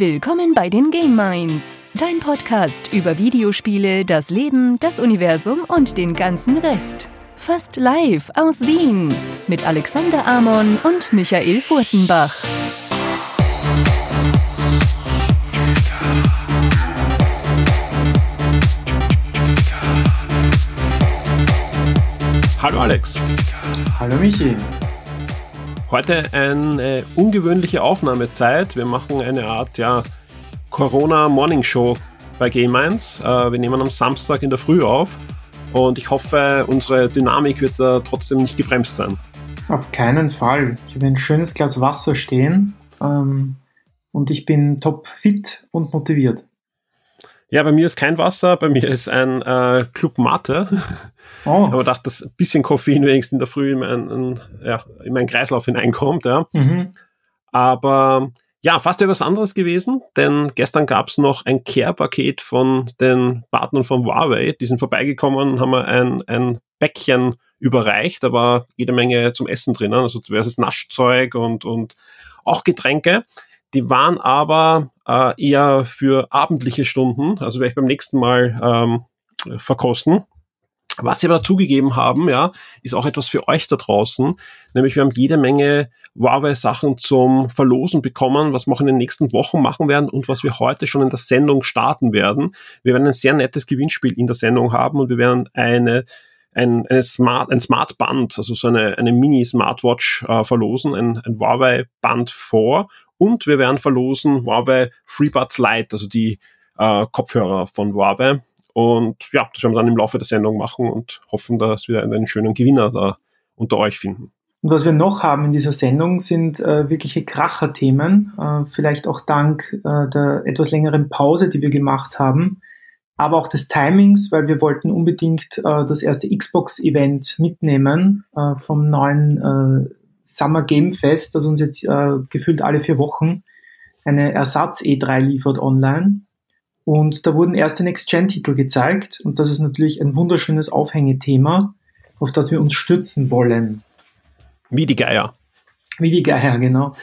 Willkommen bei den Game Minds, dein Podcast über Videospiele, das Leben, das Universum und den ganzen Rest. Fast live aus Wien mit Alexander Amon und Michael Furtenbach. Hallo Alex. Hallo Michi. Heute eine ungewöhnliche Aufnahmezeit. Wir machen eine Art ja, Corona Morning Show bei Game 1. Äh, wir nehmen am Samstag in der Früh auf und ich hoffe, unsere Dynamik wird da trotzdem nicht gebremst sein. Auf keinen Fall. Ich habe ein schönes Glas Wasser stehen ähm, und ich bin top fit und motiviert. Ja, bei mir ist kein Wasser, bei mir ist ein äh, Club Mate. Oh. Aber dachte, dass ein bisschen Koffein wenigstens in der Früh in meinen, ja, in meinen Kreislauf hineinkommt. Ja. Mhm. Aber ja, fast etwas anderes gewesen, denn gestern gab es noch ein Care-Paket von den Partnern von Huawei. Die sind vorbeigekommen und haben mir ein, ein Bäckchen überreicht, aber jede Menge zum Essen drinnen, also diverses Naschzeug und, und auch Getränke. Die waren aber äh, eher für abendliche Stunden, also werde ich beim nächsten Mal ähm, verkosten. Was sie aber dazugegeben haben, ja, ist auch etwas für euch da draußen. Nämlich wir haben jede Menge Huawei-Sachen zum Verlosen bekommen, was wir auch in den nächsten Wochen machen werden und was wir heute schon in der Sendung starten werden. Wir werden ein sehr nettes Gewinnspiel in der Sendung haben und wir werden eine ein, eine Smart, ein Smart Band, also so eine, eine Mini-Smartwatch äh, verlosen, ein, ein Huawei Band 4 und wir werden verlosen Huawei FreeBuds Lite, also die äh, Kopfhörer von Huawei. Und ja, das werden wir dann im Laufe der Sendung machen und hoffen, dass wir einen schönen Gewinner da unter euch finden. Und was wir noch haben in dieser Sendung sind äh, wirkliche Kracherthemen, äh, vielleicht auch dank äh, der etwas längeren Pause, die wir gemacht haben, aber auch des Timings, weil wir wollten unbedingt äh, das erste Xbox-Event mitnehmen äh, vom neuen äh, Summer Game Fest, das uns jetzt äh, gefühlt alle vier Wochen eine Ersatz-E3 liefert online. Und da wurden erste Next-Gen-Titel gezeigt. Und das ist natürlich ein wunderschönes Aufhängethema, auf das wir uns stützen wollen. Wie die Geier. Wie die Geier, genau.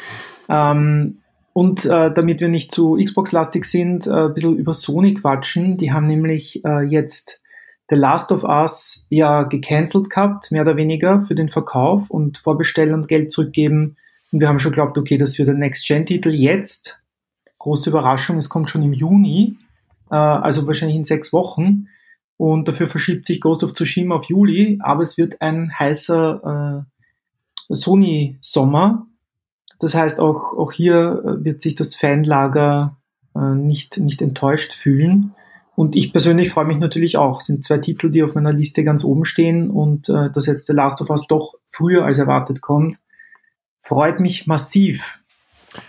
Ähm, und äh, damit wir nicht zu Xbox-lastig sind, äh, ein bisschen über Sony quatschen. Die haben nämlich äh, jetzt The Last of Us ja gecancelt gehabt, mehr oder weniger, für den Verkauf und vorbestellen und Geld zurückgeben. Und wir haben schon geglaubt, okay, das wird der Next-Gen-Titel. Jetzt, große Überraschung, es kommt schon im Juni, äh, also wahrscheinlich in sechs Wochen. Und dafür verschiebt sich Ghost of Tsushima auf Juli, aber es wird ein heißer äh, Sony-Sommer. Das heißt, auch, auch hier äh, wird sich das Fanlager äh, nicht, nicht enttäuscht fühlen. Und ich persönlich freue mich natürlich auch. Es sind zwei Titel, die auf meiner Liste ganz oben stehen und äh, dass jetzt The Last of Us doch früher als erwartet kommt, freut mich massiv.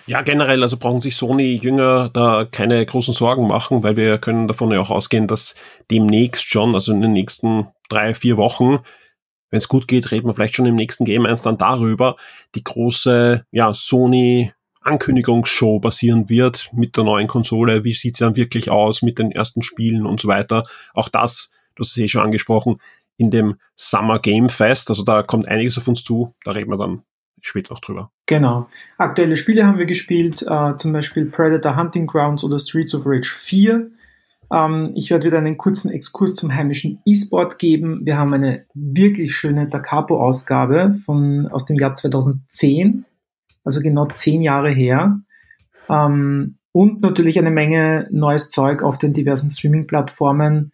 Ja, generell, also brauchen sich Sony-Jünger da keine großen Sorgen machen, weil wir können davon ja auch ausgehen, dass demnächst schon, also in den nächsten drei, vier Wochen, wenn es gut geht, reden wir vielleicht schon im nächsten Game 1 dann darüber, die große ja, Sony Ankündigungsshow basieren wird mit der neuen Konsole. Wie sieht sie dann wirklich aus mit den ersten Spielen und so weiter. Auch das, hast es eh schon angesprochen, in dem Summer Game Fest. Also da kommt einiges auf uns zu. Da reden wir dann später auch drüber. Genau. Aktuelle Spiele haben wir gespielt, äh, zum Beispiel Predator Hunting Grounds oder Streets of Rage 4. Ähm, ich werde wieder einen kurzen Exkurs zum heimischen E-Sport geben. Wir haben eine wirklich schöne Da Capo-Ausgabe aus dem Jahr 2010 also genau zehn Jahre her. Ähm, und natürlich eine Menge neues Zeug auf den diversen Streaming-Plattformen,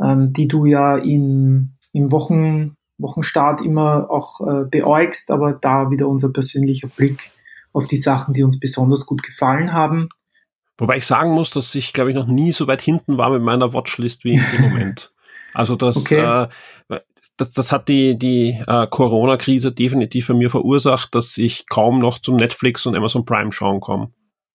ähm, die du ja in, im Wochen, Wochenstart immer auch äh, beäugst, aber da wieder unser persönlicher Blick auf die Sachen, die uns besonders gut gefallen haben. Wobei ich sagen muss, dass ich, glaube ich, noch nie so weit hinten war mit meiner Watchlist wie im Moment. Also das, okay. äh, das, das hat die, die äh, Corona-Krise definitiv bei mir verursacht, dass ich kaum noch zum Netflix und Amazon Prime schauen komme.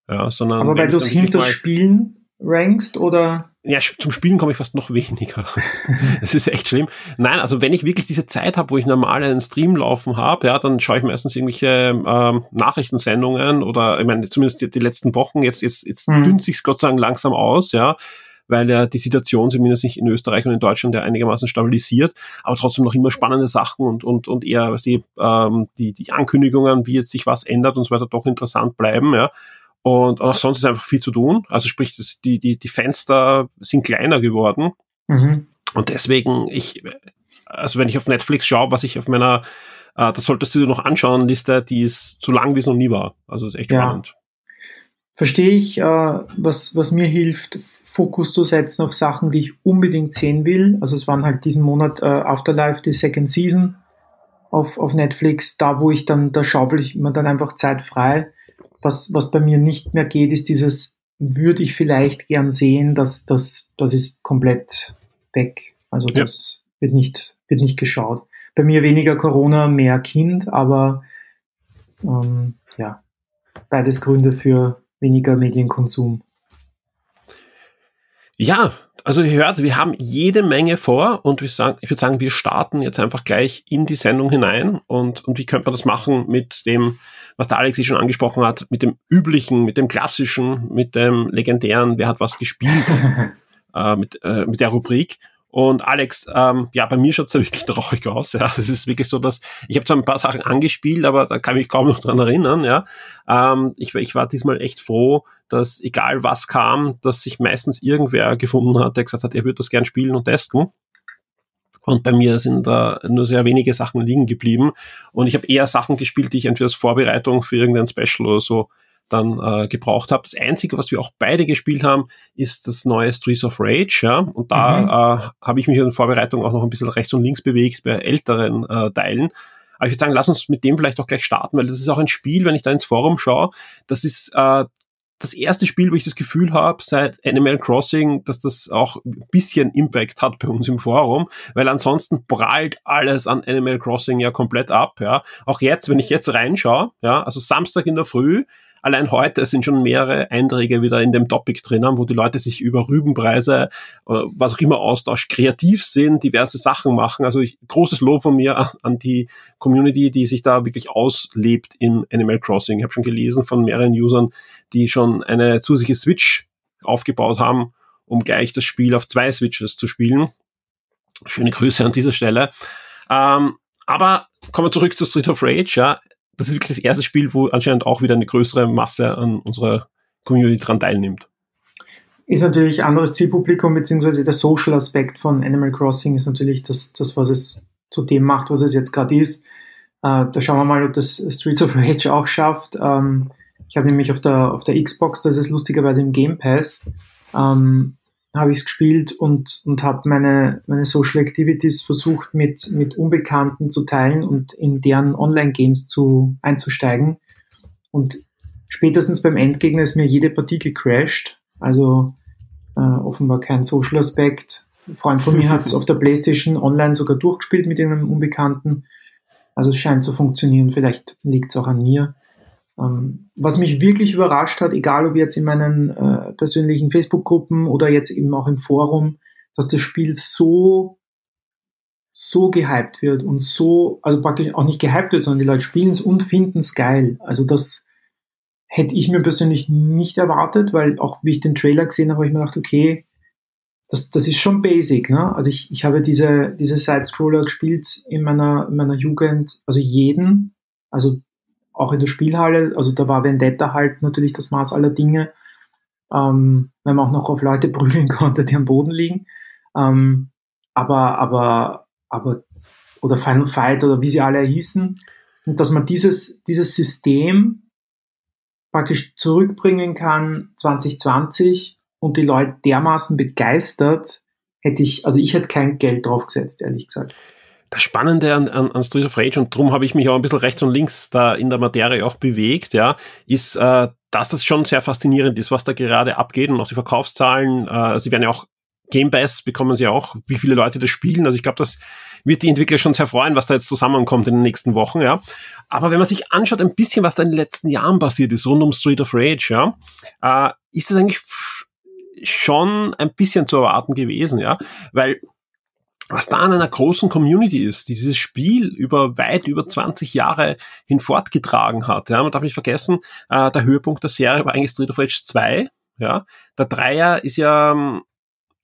Ja, sondern Aber weil du es hinter Spielen rankst oder? Ja, zum Spielen komme ich fast noch weniger. das ist echt schlimm. Nein, also wenn ich wirklich diese Zeit habe, wo ich normal einen Stream laufen habe, ja, dann schaue ich meistens irgendwelche ähm, Nachrichtensendungen oder ich meine, zumindest die, die letzten Wochen, jetzt, jetzt, jetzt mhm. dünnt sich Gott sei Dank langsam aus, ja weil ja die Situation zumindest nicht in Österreich und in Deutschland ja einigermaßen stabilisiert, aber trotzdem noch immer spannende Sachen und, und, und eher, was die, ähm, die, die Ankündigungen, wie jetzt sich was ändert und so weiter, doch interessant bleiben, ja. Und auch sonst ist einfach viel zu tun. Also sprich, das, die, die, die Fenster sind kleiner geworden. Mhm. Und deswegen, ich, also wenn ich auf Netflix schaue, was ich auf meiner, äh, das solltest du dir noch anschauen, Liste, die ist so lang, wie es noch nie war. Also ist echt ja. spannend. Verstehe ich, äh, was, was mir hilft, Fokus zu setzen auf Sachen, die ich unbedingt sehen will. Also es waren halt diesen Monat äh, Afterlife, die Second Season auf, auf Netflix, da wo ich dann, da schaufel ich mir dann einfach Zeit frei. Was, was bei mir nicht mehr geht, ist dieses, würde ich vielleicht gern sehen, dass das, das ist komplett weg. Also das ja. wird nicht, wird nicht geschaut. Bei mir weniger Corona, mehr Kind, aber ähm, ja, beides Gründe für weniger Medienkonsum. Ja, also ihr hört, wir haben jede Menge vor und sagen, ich würde sagen, wir starten jetzt einfach gleich in die Sendung hinein und, und wie könnte man das machen mit dem, was der Alex schon angesprochen hat, mit dem üblichen, mit dem klassischen, mit dem legendären, wer hat was gespielt, äh, mit, äh, mit der Rubrik. Und Alex, ähm, ja, bei mir schaut's da wirklich traurig aus. Ja, es ist wirklich so, dass ich habe zwar ein paar Sachen angespielt, aber da kann ich mich kaum noch dran erinnern. Ja, ähm, ich, ich war diesmal echt froh, dass egal was kam, dass sich meistens irgendwer gefunden hat, der gesagt hat, er würde das gern spielen und testen. Und bei mir sind da nur sehr wenige Sachen liegen geblieben. Und ich habe eher Sachen gespielt, die ich entweder als Vorbereitung für irgendein Special oder so dann äh, gebraucht habe. Das Einzige, was wir auch beide gespielt haben, ist das neue Streets of Rage. Ja? Und da mhm. äh, habe ich mich in der Vorbereitung auch noch ein bisschen rechts und links bewegt bei älteren äh, Teilen. Aber ich würde sagen, lass uns mit dem vielleicht auch gleich starten, weil das ist auch ein Spiel, wenn ich da ins Forum schaue, das ist äh, das erste Spiel, wo ich das Gefühl habe, seit Animal Crossing, dass das auch ein bisschen Impact hat bei uns im Forum, weil ansonsten prallt alles an Animal Crossing ja komplett ab, ja. Auch jetzt, wenn ich jetzt reinschaue, ja, also Samstag in der Früh, Allein heute sind schon mehrere Einträge wieder in dem Topic drinnen, wo die Leute sich über Rübenpreise, äh, was auch immer austauscht, kreativ sind, diverse Sachen machen. Also ich, großes Lob von mir an die Community, die sich da wirklich auslebt in Animal Crossing. Ich habe schon gelesen von mehreren Usern, die schon eine zusätzliche Switch aufgebaut haben, um gleich das Spiel auf zwei Switches zu spielen. Schöne Grüße an dieser Stelle. Ähm, aber kommen wir zurück zu Street of Rage. Ja das ist wirklich das erste Spiel, wo anscheinend auch wieder eine größere Masse an unserer Community dran teilnimmt. Ist natürlich anderes Zielpublikum, beziehungsweise der Social-Aspekt von Animal Crossing ist natürlich das, das, was es zu dem macht, was es jetzt gerade ist. Äh, da schauen wir mal, ob das Streets of Rage auch schafft. Ähm, ich habe nämlich auf der, auf der Xbox, das ist lustigerweise im Game Pass, ähm, habe ich es gespielt und, und habe meine, meine Social Activities versucht mit, mit Unbekannten zu teilen und in deren Online-Games zu, einzusteigen. Und spätestens beim Endgegner ist mir jede Partie gecrashed. Also äh, offenbar kein Social Aspekt. Ein Freund von mir hat es auf der Playstation online sogar durchgespielt mit einem Unbekannten. Also es scheint zu funktionieren. Vielleicht liegt es auch an mir. Ähm, was mich wirklich überrascht hat, egal ob jetzt in meinen äh, persönlichen Facebook-Gruppen oder jetzt eben auch im Forum, dass das Spiel so so gehypt wird und so, also praktisch auch nicht gehypt wird, sondern die Leute spielen es und finden es geil. Also das hätte ich mir persönlich nicht erwartet, weil auch wie ich den Trailer gesehen habe, habe ich mir gedacht, okay, das, das ist schon basic. Ne? Also ich, ich habe diese, diese Side-Scroller gespielt in meiner, in meiner Jugend, also jeden, also auch in der Spielhalle, also da war Vendetta halt natürlich das Maß aller Dinge, ähm, wenn man auch noch auf Leute prügeln konnte, die am Boden liegen. Ähm, aber, aber, aber, oder Final Fight oder wie sie alle hießen, und dass man dieses, dieses System praktisch zurückbringen kann 2020 und die Leute dermaßen begeistert, hätte ich, also ich hätte kein Geld drauf gesetzt, ehrlich gesagt das Spannende an, an, an Street of Rage, und darum habe ich mich auch ein bisschen rechts und links da in der Materie auch bewegt, ja, ist, äh, dass das schon sehr faszinierend ist, was da gerade abgeht und auch die Verkaufszahlen, äh, sie werden ja auch Game Pass bekommen sie auch, wie viele Leute das spielen. Also ich glaube, das wird die Entwickler schon sehr freuen, was da jetzt zusammenkommt in den nächsten Wochen, ja. Aber wenn man sich anschaut, ein bisschen, was da in den letzten Jahren passiert ist, rund um Street of Rage, ja, äh, ist es eigentlich schon ein bisschen zu erwarten gewesen, ja, weil was da an einer großen Community ist, dieses Spiel über weit über 20 Jahre hinfortgetragen hat. Ja, man darf nicht vergessen, äh, der Höhepunkt der Serie war eigentlich Street of Rage 2. Ja, der Dreier ist ja ähm,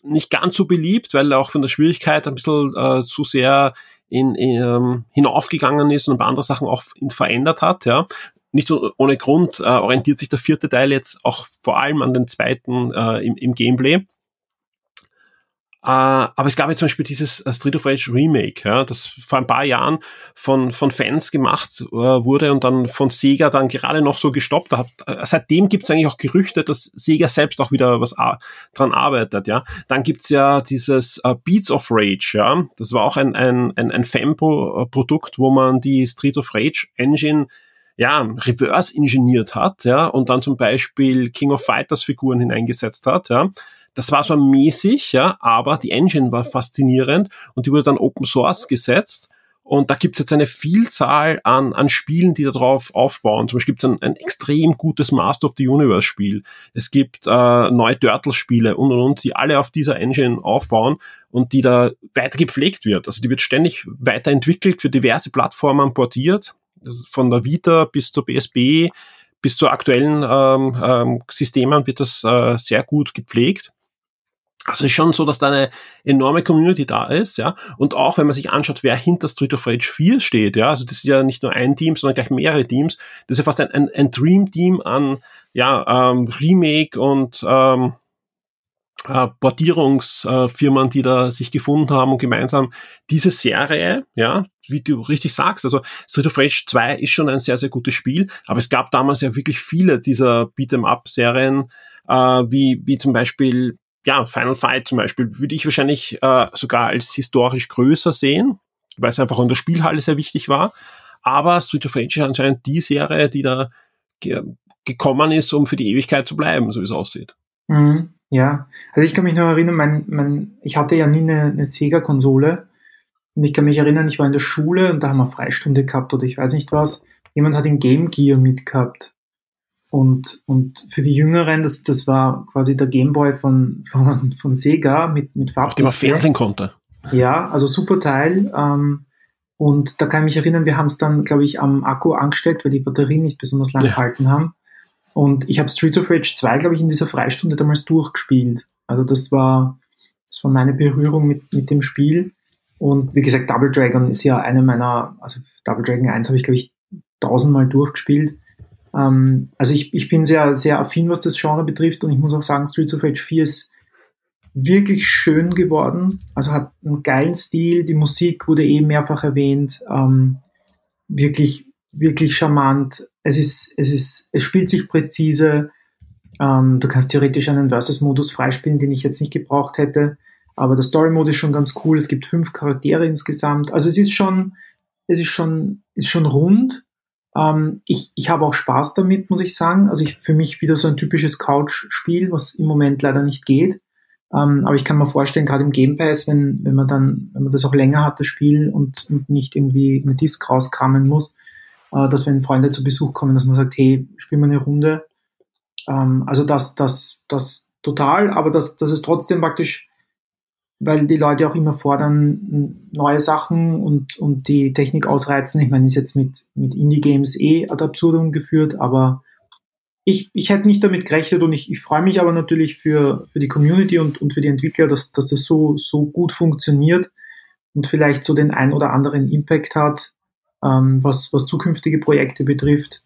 nicht ganz so beliebt, weil er auch von der Schwierigkeit ein bisschen äh, zu sehr in, in, ähm, hinaufgegangen ist und ein paar andere Sachen auch verändert hat. Ja, nicht ohne Grund äh, orientiert sich der vierte Teil jetzt auch vor allem an den zweiten äh, im, im Gameplay. Äh, aber es gab ja zum Beispiel dieses äh, Street of Rage Remake, ja, das vor ein paar Jahren von, von Fans gemacht äh, wurde und dann von Sega dann gerade noch so gestoppt hat. Seitdem gibt es eigentlich auch Gerüchte, dass Sega selbst auch wieder was dran arbeitet, ja. Dann gibt's ja dieses äh, Beats of Rage, ja. Das war auch ein, ein, ein, ein Fan-Produkt, wo man die Street of Rage Engine ja, reverse ingeniert hat, ja, und dann zum Beispiel King of Fighters Figuren hineingesetzt hat, ja. Das war so mäßig, ja, aber die Engine war faszinierend und die wurde dann Open Source gesetzt. Und da gibt's jetzt eine Vielzahl an, an Spielen, die darauf aufbauen. Zum Beispiel gibt's ein, ein extrem gutes Master of the Universe Spiel. Es gibt äh, neue Turtles-Spiele und und und, die alle auf dieser Engine aufbauen und die da weiter gepflegt wird. Also die wird ständig weiterentwickelt, für diverse Plattformen portiert, also von der Vita bis zur PSP bis zu aktuellen ähm, ähm, Systemen wird das äh, sehr gut gepflegt. Also ist schon so, dass da eine enorme Community da ist, ja. Und auch wenn man sich anschaut, wer hinter Street of Rage 4 steht, ja, also das ist ja nicht nur ein Team, sondern gleich mehrere Teams. Das ist ja fast ein, ein, ein Dream-Team an ja, ähm, Remake und ähm, äh, Portierungsfirmen, die da sich gefunden haben und gemeinsam diese Serie, ja, wie du richtig sagst, also Street of Rage 2 ist schon ein sehr, sehr gutes Spiel, aber es gab damals ja wirklich viele dieser Beat'em-up-Serien, äh, wie, wie zum Beispiel ja, Final Fight zum Beispiel würde ich wahrscheinlich äh, sogar als historisch größer sehen, weil es einfach in der Spielhalle sehr wichtig war. Aber Street of Rage ist anscheinend die Serie, die da ge gekommen ist, um für die Ewigkeit zu bleiben, so wie es aussieht. Mhm, ja, also ich kann mich noch erinnern, mein, mein, ich hatte ja nie eine, eine Sega-Konsole und ich kann mich erinnern, ich war in der Schule und da haben wir Freistunde gehabt oder ich weiß nicht was. Jemand hat den Game Gear mitgehabt und, und für die Jüngeren, das, das war quasi der Gameboy von, von, von Sega mit, mit Farb. Auf dem man Fernsehen konnte. Ja, also super Teil. Ähm, und da kann ich mich erinnern, wir haben es dann, glaube ich, am Akku angesteckt, weil die Batterien nicht besonders lang ja. gehalten haben. Und ich habe Streets of Rage 2, glaube ich, in dieser Freistunde damals durchgespielt. Also das war, das war meine Berührung mit, mit dem Spiel. Und wie gesagt, Double Dragon ist ja eine meiner, also Double Dragon 1 habe ich, glaube ich, tausendmal durchgespielt. Ähm, also ich, ich bin sehr, sehr affin, was das Genre betrifft und ich muss auch sagen, Streets of Rage 4 ist wirklich schön geworden. Also hat einen geilen Stil, die Musik wurde eben mehrfach erwähnt, ähm, wirklich, wirklich charmant. Es ist, es ist, es spielt sich präzise. Ähm, du kannst theoretisch einen Versus-Modus freispielen, den ich jetzt nicht gebraucht hätte. Aber der Story-Mode ist schon ganz cool. Es gibt fünf Charaktere insgesamt. Also es ist schon, es ist schon, ist schon rund. Ähm, ich ich habe auch Spaß damit, muss ich sagen. Also ich, für mich wieder so ein typisches Couch-Spiel, was im Moment leider nicht geht. Ähm, aber ich kann mir vorstellen, gerade im Game Pass, wenn, wenn man dann, wenn man das auch länger hat, das Spiel und, und nicht irgendwie eine Disk rauskramen muss, äh, dass wenn Freunde zu Besuch kommen, dass man sagt, hey, spielen wir eine Runde. Ähm, also das, das, das total, aber das, das ist trotzdem praktisch weil die Leute auch immer fordern neue Sachen und, und die Technik ausreizen. Ich meine, ist jetzt mit, mit Indie-Games eh ad absurdum geführt, aber ich, ich hätte nicht damit gerechnet und ich, ich freue mich aber natürlich für, für die Community und, und für die Entwickler, dass, dass das so, so gut funktioniert und vielleicht so den ein oder anderen Impact hat, ähm, was, was zukünftige Projekte betrifft.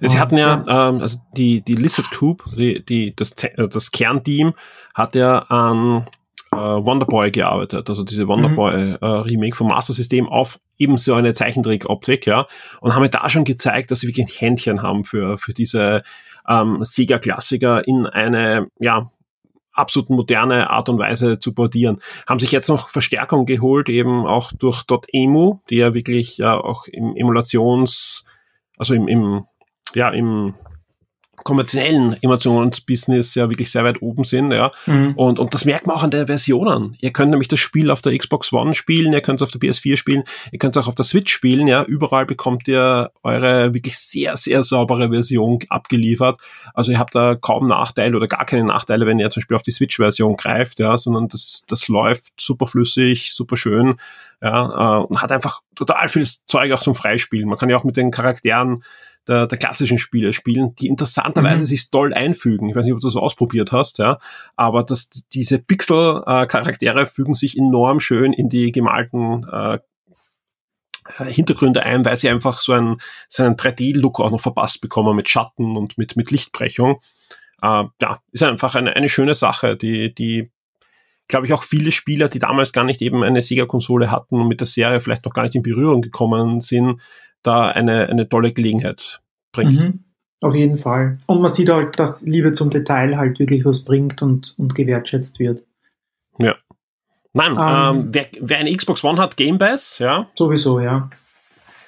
Sie hatten ja. Ähm, also die, die Lizard Group, die, die, das, das Kernteam hat ja an äh, Wonderboy gearbeitet, also diese Wonderboy mhm. äh, Remake vom Master System auf ebenso eine Zeichentrick-Optik, ja, und haben mir da schon gezeigt, dass sie wirklich ein Händchen haben für, für diese ähm, Sega-Klassiker in eine, ja, absolut moderne Art und Weise zu portieren. Haben sich jetzt noch Verstärkung geholt, eben auch durch .emu, die ja wirklich ja auch im Emulations, also im, im ja, im kommerziellen Emotionsbusiness ja wirklich sehr weit oben sind, ja. Mhm. Und, und das merkt man auch an den Versionen. Ihr könnt nämlich das Spiel auf der Xbox One spielen, ihr könnt es auf der PS4 spielen, ihr könnt es auch auf der Switch spielen, ja. Überall bekommt ihr eure wirklich sehr, sehr saubere Version abgeliefert. Also ihr habt da kaum Nachteile oder gar keine Nachteile, wenn ihr zum Beispiel auf die Switch-Version greift, ja, sondern das, das läuft super flüssig, super schön, ja, äh, und hat einfach total viel Zeug auch zum Freispielen. Man kann ja auch mit den Charakteren der, der klassischen Spiele spielen, die interessanterweise mhm. sich toll einfügen. Ich weiß nicht, ob du das ausprobiert hast, ja, aber dass diese Pixel-Charaktere fügen sich enorm schön in die gemalten äh, äh, Hintergründe ein, weil sie einfach so einen, so einen 3D-Look auch noch verpasst bekommen mit Schatten und mit, mit Lichtbrechung. Äh, ja, ist einfach eine, eine schöne Sache, die, die glaube ich, auch viele Spieler, die damals gar nicht eben eine Sega-Konsole hatten und mit der Serie vielleicht noch gar nicht in Berührung gekommen sind, da eine, eine tolle Gelegenheit bringt. Mhm. Auf jeden Fall. Und man sieht halt, dass Liebe zum Detail halt wirklich was bringt und, und gewertschätzt wird. Ja. Nein, ähm, ähm, wer, wer eine Xbox One hat, Game Pass, ja. Sowieso, ja.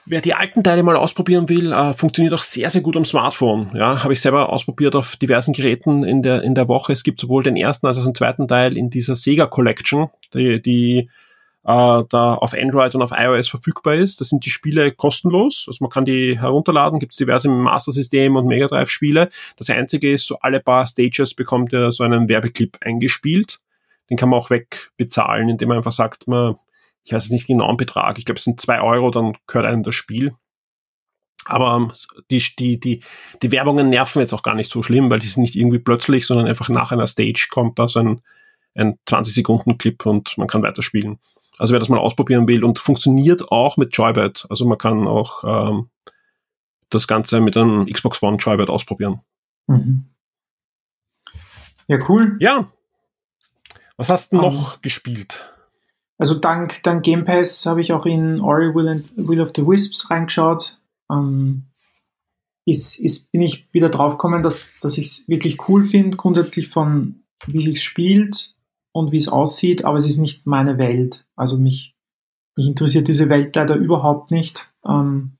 Wer die alten Teile mal ausprobieren will, äh, funktioniert auch sehr, sehr gut am Smartphone. Ja, habe ich selber ausprobiert auf diversen Geräten in der, in der Woche. Es gibt sowohl den ersten als auch den zweiten Teil in dieser Sega Collection, die, die äh, da auf Android und auf iOS verfügbar ist. Das sind die Spiele kostenlos. Also man kann die herunterladen, gibt es diverse Master System und Mega Drive Spiele. Das einzige ist, so alle paar Stages bekommt ihr so einen Werbeclip eingespielt. Den kann man auch wegbezahlen, indem man einfach sagt, man, ich weiß nicht genau einen Betrag, ich glaube es sind zwei Euro, dann gehört einem das Spiel. Aber ähm, die, die, die, die Werbungen nerven jetzt auch gar nicht so schlimm, weil die sind nicht irgendwie plötzlich, sondern einfach nach einer Stage kommt da so ein, ein 20 Sekunden Clip und man kann weiterspielen. Also wer das mal ausprobieren will und funktioniert auch mit Joybird. Also man kann auch ähm, das Ganze mit einem Xbox One Joybird ausprobieren. Mhm. Ja, cool. Ja. Was hast du um, noch ähm, gespielt? Also dank, dank Game Pass habe ich auch in Ori Will, and, Will of the Wisps reingeschaut. Ähm, ist, ist, bin ich wieder draufgekommen, dass, dass ich es wirklich cool finde, grundsätzlich von wie sich spielt, und wie es aussieht, aber es ist nicht meine Welt. Also mich, mich interessiert diese Welt leider überhaupt nicht. Ähm,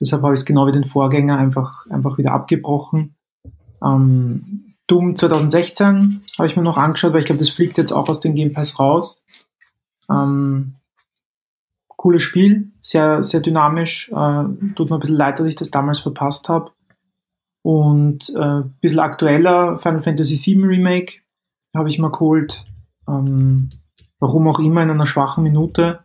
deshalb habe ich es genau wie den Vorgänger einfach, einfach wieder abgebrochen. Ähm, Doom 2016 habe ich mir noch angeschaut, weil ich glaube, das fliegt jetzt auch aus dem Game Pass raus. Ähm, cooles Spiel, sehr, sehr dynamisch. Äh, tut mir ein bisschen leid, dass ich das damals verpasst habe. Und äh, ein bisschen aktueller, Final Fantasy VII Remake habe ich mal geholt. Ähm, warum auch immer in einer schwachen Minute.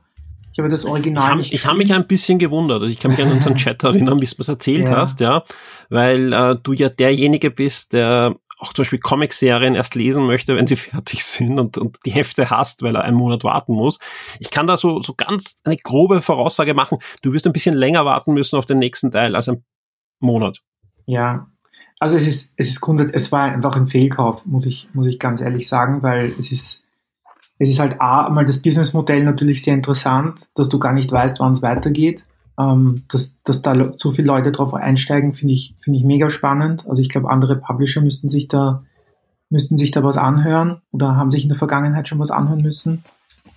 Ich habe das Original. Ich habe hab mich ein bisschen gewundert. Also ich kann mich an unseren Chat erinnern, wie du es erzählt ja. hast, ja, weil äh, du ja derjenige bist, der auch zum Beispiel Comic-Serien erst lesen möchte, wenn sie fertig sind und, und die Hefte hasst, weil er einen Monat warten muss. Ich kann da so, so ganz eine grobe Voraussage machen. Du wirst ein bisschen länger warten müssen auf den nächsten Teil als ein Monat. Ja, also es ist, es ist grundsätzlich, es war einfach ein Fehlkauf, muss ich, muss ich ganz ehrlich sagen, weil es ist, es ist halt A, mal das Businessmodell natürlich sehr interessant, dass du gar nicht weißt, wann es weitergeht. Ähm, dass, dass da so viele Leute drauf einsteigen, finde ich, finde ich mega spannend. Also ich glaube, andere Publisher müssten sich da, müssten sich da was anhören oder haben sich in der Vergangenheit schon was anhören müssen.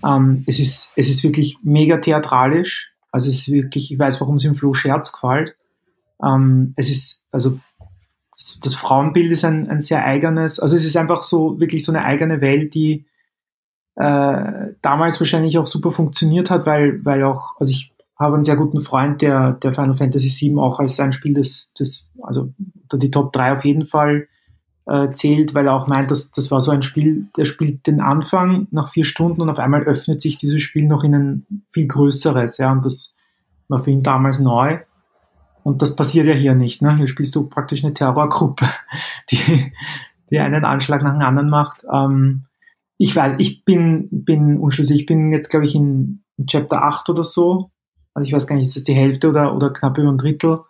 Ähm, es ist, es ist wirklich mega theatralisch. Also es ist wirklich, ich weiß, warum es im Flo Scherz gefällt. Ähm, es ist, also das Frauenbild ist ein, ein sehr eigenes, also es ist einfach so wirklich so eine eigene Welt, die, äh, damals wahrscheinlich auch super funktioniert hat, weil, weil auch, also ich habe einen sehr guten Freund, der, der Final Fantasy VII auch als sein Spiel des, des also unter die Top 3 auf jeden Fall äh, zählt, weil er auch meint, dass das war so ein Spiel, der spielt den Anfang nach vier Stunden und auf einmal öffnet sich dieses Spiel noch in ein viel größeres, ja, und das war für ihn damals neu. Und das passiert ja hier nicht. Ne? Hier spielst du praktisch eine Terrorgruppe, die, die einen Anschlag nach dem anderen macht. Ähm, ich weiß, ich bin, bin unschlüssig. Ich bin jetzt, glaube ich, in Chapter 8 oder so. Also ich weiß gar nicht, ist das die Hälfte oder, oder knapp über ein Drittel?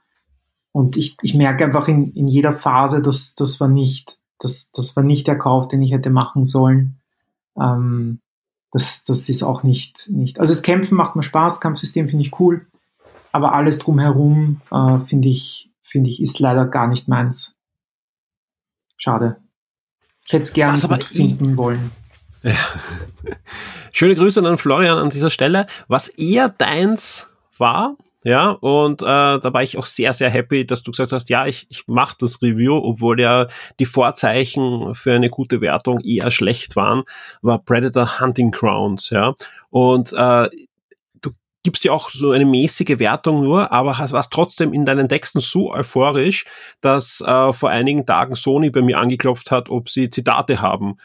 Und ich, ich merke einfach in, in jeder Phase, dass das war nicht, das, das war nicht der Kauf, den ich hätte machen sollen. Ähm, das, das ist auch nicht, nicht. Also das Kämpfen macht mir Spaß, Kampfsystem finde ich cool, aber alles drumherum äh, finde ich, finde ich, ist leider gar nicht meins. Schade. Ich hätte es gerne finden wollen. Ja. Schöne Grüße an Florian an dieser Stelle. Was eher deins war, ja, und äh, da war ich auch sehr, sehr happy, dass du gesagt hast, ja, ich, ich mache das Review, obwohl ja die Vorzeichen für eine gute Wertung eher schlecht waren, war Predator Hunting Grounds, ja. Und äh, du gibst ja auch so eine mäßige Wertung nur, aber hast, warst trotzdem in deinen Texten so euphorisch, dass äh, vor einigen Tagen Sony bei mir angeklopft hat, ob sie Zitate haben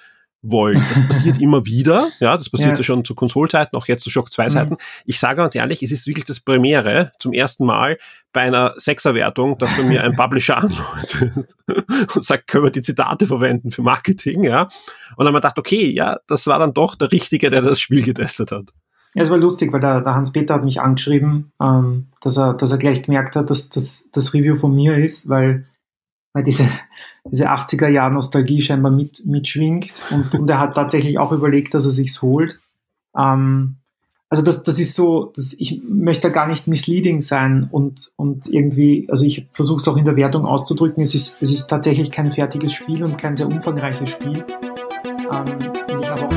wollen. Das passiert immer wieder. Ja, das passierte ja. schon zu Konsolzeiten, auch jetzt zu Shock 2 Zeiten. Mhm. Ich sage ganz ehrlich, es ist wirklich das Premiere zum ersten Mal bei einer Sechserwertung, dass bei mir ein Publisher anläutet und sagt, können wir die Zitate verwenden für Marketing, ja. Und dann haben wir gedacht, okay, ja, das war dann doch der Richtige, der das Spiel getestet hat. Ja, es war lustig, weil der, der Hans-Peter hat mich angeschrieben, ähm, dass, er, dass er gleich gemerkt hat, dass das das Review von mir ist, weil, weil diese, diese 80er-Jahr-Nostalgie scheinbar mit, mitschwingt und, und er hat tatsächlich auch überlegt, dass er sich's holt. Ähm, also das, das ist so, das, ich möchte da gar nicht misleading sein und, und irgendwie, also ich versuche es auch in der Wertung auszudrücken, es ist, es ist tatsächlich kein fertiges Spiel und kein sehr umfangreiches Spiel. Ähm, ich habe auch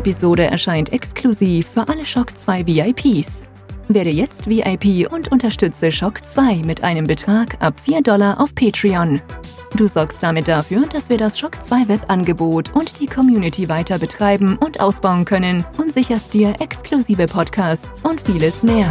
Episode erscheint exklusiv für alle Shock 2 VIPs. Werde jetzt VIP und unterstütze Shock 2 mit einem Betrag ab 4 Dollar auf Patreon. Du sorgst damit dafür, dass wir das Shock 2 Webangebot und die Community weiter betreiben und ausbauen können und sicherst dir exklusive Podcasts und vieles mehr.